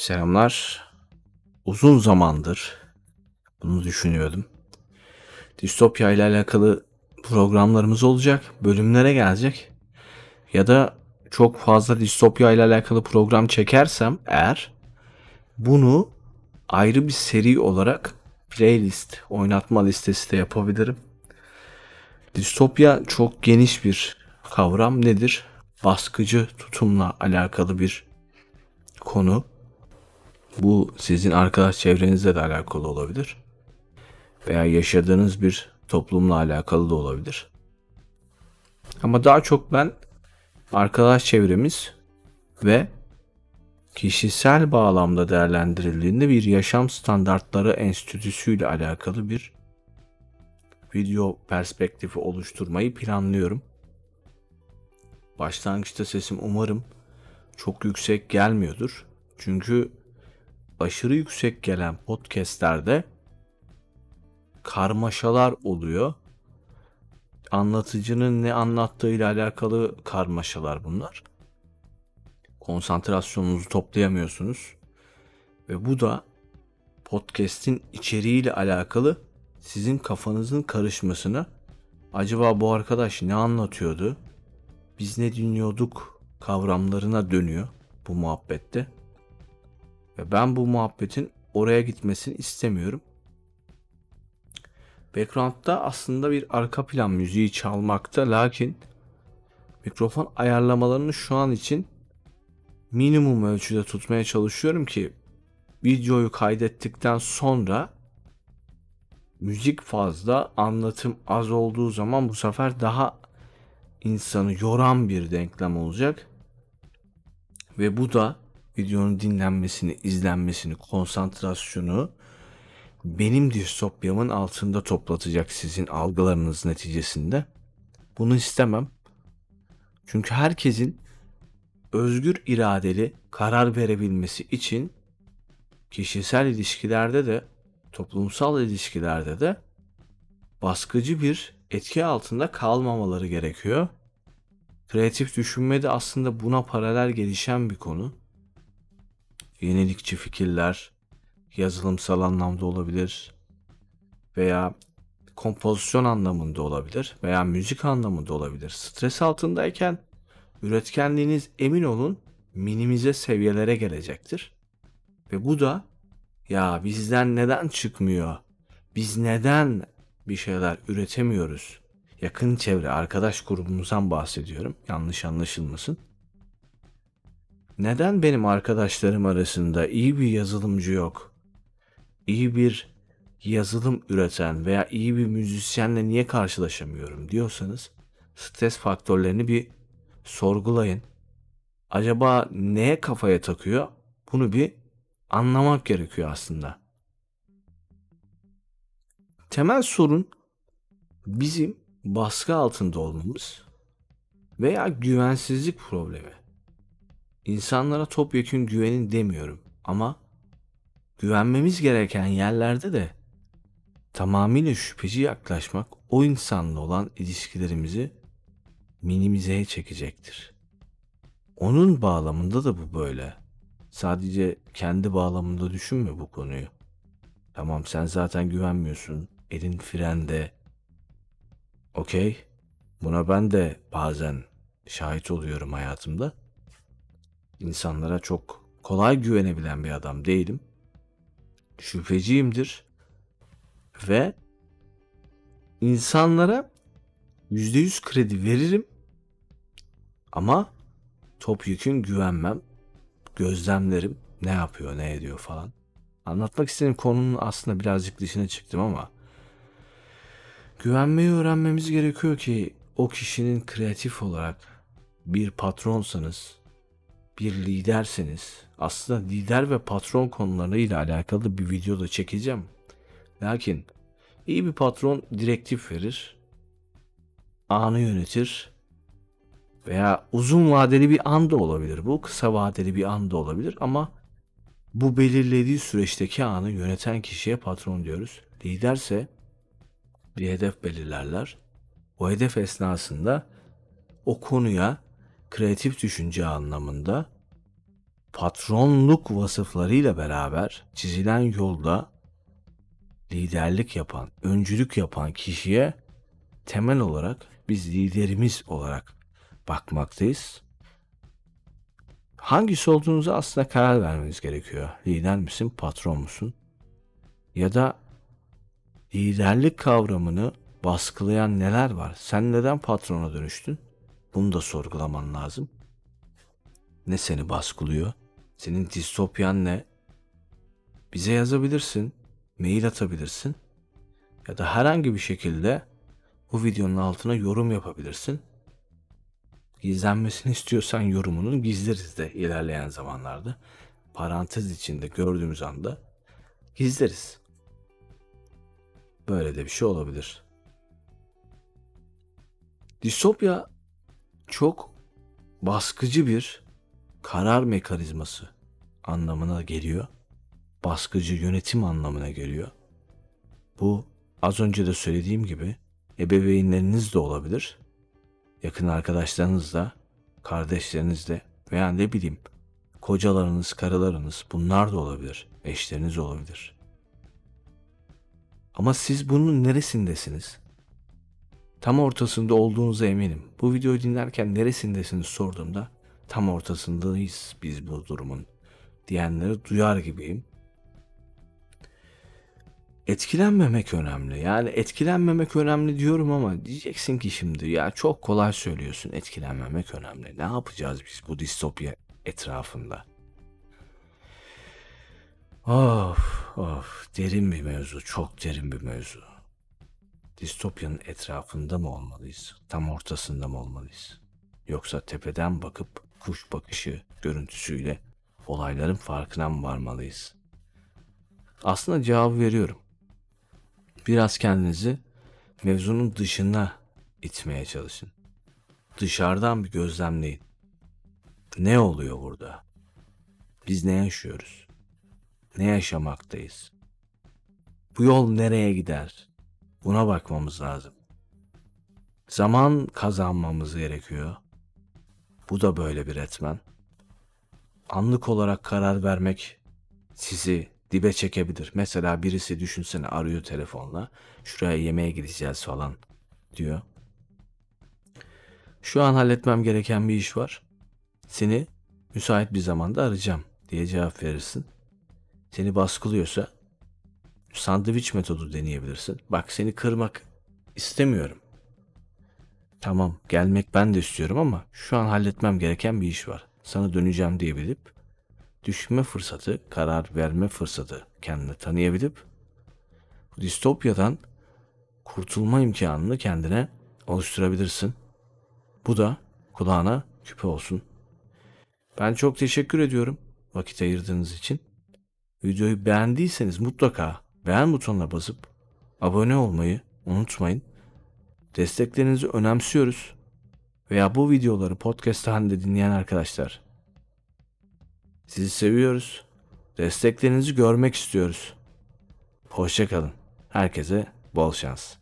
Selamlar. Uzun zamandır bunu düşünüyordum. Distopya ile alakalı programlarımız olacak, bölümlere gelecek. Ya da çok fazla distopya ile alakalı program çekersem eğer bunu ayrı bir seri olarak playlist, oynatma listesi de yapabilirim. Distopya çok geniş bir kavram nedir? Baskıcı tutumla alakalı bir konu. Bu sizin arkadaş çevrenizle de alakalı olabilir. Veya yaşadığınız bir toplumla alakalı da olabilir. Ama daha çok ben arkadaş çevremiz ve kişisel bağlamda değerlendirildiğinde bir yaşam standartları enstitüsüyle alakalı bir video perspektifi oluşturmayı planlıyorum. Başlangıçta sesim umarım çok yüksek gelmiyordur. Çünkü aşırı yüksek gelen podcastlerde karmaşalar oluyor. Anlatıcının ne anlattığıyla alakalı karmaşalar bunlar. Konsantrasyonunuzu toplayamıyorsunuz. Ve bu da podcast'in içeriğiyle alakalı sizin kafanızın karışmasını acaba bu arkadaş ne anlatıyordu? Biz ne dinliyorduk kavramlarına dönüyor bu muhabbette. Ve ben bu muhabbetin oraya gitmesini istemiyorum. Background'da aslında bir arka plan müziği çalmakta lakin mikrofon ayarlamalarını şu an için minimum ölçüde tutmaya çalışıyorum ki videoyu kaydettikten sonra müzik fazla, anlatım az olduğu zaman bu sefer daha insanı yoran bir denklem olacak. Ve bu da videonun dinlenmesini, izlenmesini, konsantrasyonu benim distopyamın altında toplatacak sizin algılarınız neticesinde. Bunu istemem. Çünkü herkesin özgür iradeli karar verebilmesi için kişisel ilişkilerde de toplumsal ilişkilerde de baskıcı bir etki altında kalmamaları gerekiyor. Kreatif düşünme de aslında buna paralel gelişen bir konu. Yenilikçi fikirler yazılımsal anlamda olabilir veya kompozisyon anlamında olabilir veya müzik anlamında olabilir. Stres altındayken üretkenliğiniz emin olun minimize seviyelere gelecektir. Ve bu da ya bizden neden çıkmıyor? Biz neden bir şeyler üretemiyoruz? Yakın çevre, arkadaş grubumuzdan bahsediyorum. Yanlış anlaşılmasın. Neden benim arkadaşlarım arasında iyi bir yazılımcı yok? İyi bir yazılım üreten veya iyi bir müzisyenle niye karşılaşamıyorum diyorsanız stres faktörlerini bir sorgulayın. Acaba neye kafaya takıyor? Bunu bir anlamak gerekiyor aslında. Temel sorun bizim baskı altında olmamız veya güvensizlik problemi. İnsanlara topyekün güvenin demiyorum ama güvenmemiz gereken yerlerde de tamamıyla şüpheci yaklaşmak o insanla olan ilişkilerimizi minimizeye çekecektir. Onun bağlamında da bu böyle. Sadece kendi bağlamında düşünme bu konuyu. Tamam sen zaten güvenmiyorsun. Elin frende. Okey. Buna ben de bazen şahit oluyorum hayatımda. İnsanlara çok kolay güvenebilen bir adam değilim. Şüpheciyimdir. Ve insanlara %100 kredi veririm. Ama topyekün güvenmem gözlemlerim ne yapıyor ne ediyor falan. Anlatmak istediğim konunun aslında birazcık dışına çıktım ama güvenmeyi öğrenmemiz gerekiyor ki o kişinin kreatif olarak bir patronsanız, bir liderseniz aslında lider ve patron konularıyla alakalı bir video da çekeceğim. Lakin iyi bir patron direktif verir, anı yönetir veya uzun vadeli bir an da olabilir bu. Kısa vadeli bir an da olabilir ama bu belirlediği süreçteki anı yöneten kişiye patron diyoruz. Liderse bir hedef belirlerler. O hedef esnasında o konuya kreatif düşünce anlamında patronluk vasıflarıyla beraber çizilen yolda liderlik yapan, öncülük yapan kişiye temel olarak biz liderimiz olarak bakmaktayız. Hangisi olduğunuza aslında karar vermeniz gerekiyor. Lider misin, patron musun? Ya da liderlik kavramını baskılayan neler var? Sen neden patrona dönüştün? Bunu da sorgulaman lazım. Ne seni baskılıyor? Senin distopyan ne? Bize yazabilirsin, mail atabilirsin ya da herhangi bir şekilde bu videonun altına yorum yapabilirsin. Gizlenmesini istiyorsan yorumunun gizleriz de ilerleyen zamanlarda. Parantez içinde gördüğümüz anda gizleriz. Böyle de bir şey olabilir. Distopya çok baskıcı bir karar mekanizması anlamına geliyor. Baskıcı yönetim anlamına geliyor. Bu az önce de söylediğim gibi ebeveynleriniz de olabilir. Yakın arkadaşlarınız da, kardeşleriniz de veya ne bileyim kocalarınız, karılarınız bunlar da olabilir. Eşleriniz olabilir. Ama siz bunun neresindesiniz? Tam ortasında olduğunuza eminim. Bu videoyu dinlerken neresindesiniz sorduğumda tam ortasındayız biz bu durumun diyenleri duyar gibiyim. Etkilenmemek önemli. Yani etkilenmemek önemli diyorum ama diyeceksin ki şimdi ya çok kolay söylüyorsun etkilenmemek önemli. Ne yapacağız biz bu distopya etrafında? Of of derin bir mevzu, çok derin bir mevzu. Distopyanın etrafında mı olmalıyız? Tam ortasında mı olmalıyız? Yoksa tepeden bakıp kuş bakışı görüntüsüyle olayların farkına mı varmalıyız? Aslında cevabı veriyorum. Biraz kendinizi mevzunun dışına itmeye çalışın. Dışarıdan bir gözlemleyin. Ne oluyor burada? Biz ne yaşıyoruz? Ne yaşamaktayız? Bu yol nereye gider? Buna bakmamız lazım. Zaman kazanmamız gerekiyor. Bu da böyle bir etmen. Anlık olarak karar vermek sizi dibe çekebilir. Mesela birisi düşünsene arıyor telefonla. Şuraya yemeğe gideceğiz falan diyor. Şu an halletmem gereken bir iş var. Seni müsait bir zamanda arayacağım diye cevap verirsin. Seni baskılıyorsa sandviç metodu deneyebilirsin. Bak seni kırmak istemiyorum. Tamam gelmek ben de istiyorum ama şu an halletmem gereken bir iş var. Sana döneceğim diyebilip düşünme fırsatı, karar verme fırsatı kendine tanıyabilip bu distopyadan kurtulma imkanını kendine oluşturabilirsin. Bu da kulağına küpe olsun. Ben çok teşekkür ediyorum vakit ayırdığınız için. Videoyu beğendiyseniz mutlaka beğen butonuna basıp abone olmayı unutmayın. Desteklerinizi önemsiyoruz. Veya bu videoları podcast halinde dinleyen arkadaşlar. Sizi seviyoruz. Desteklerinizi görmek istiyoruz. Hoşçakalın. Herkese bol şans.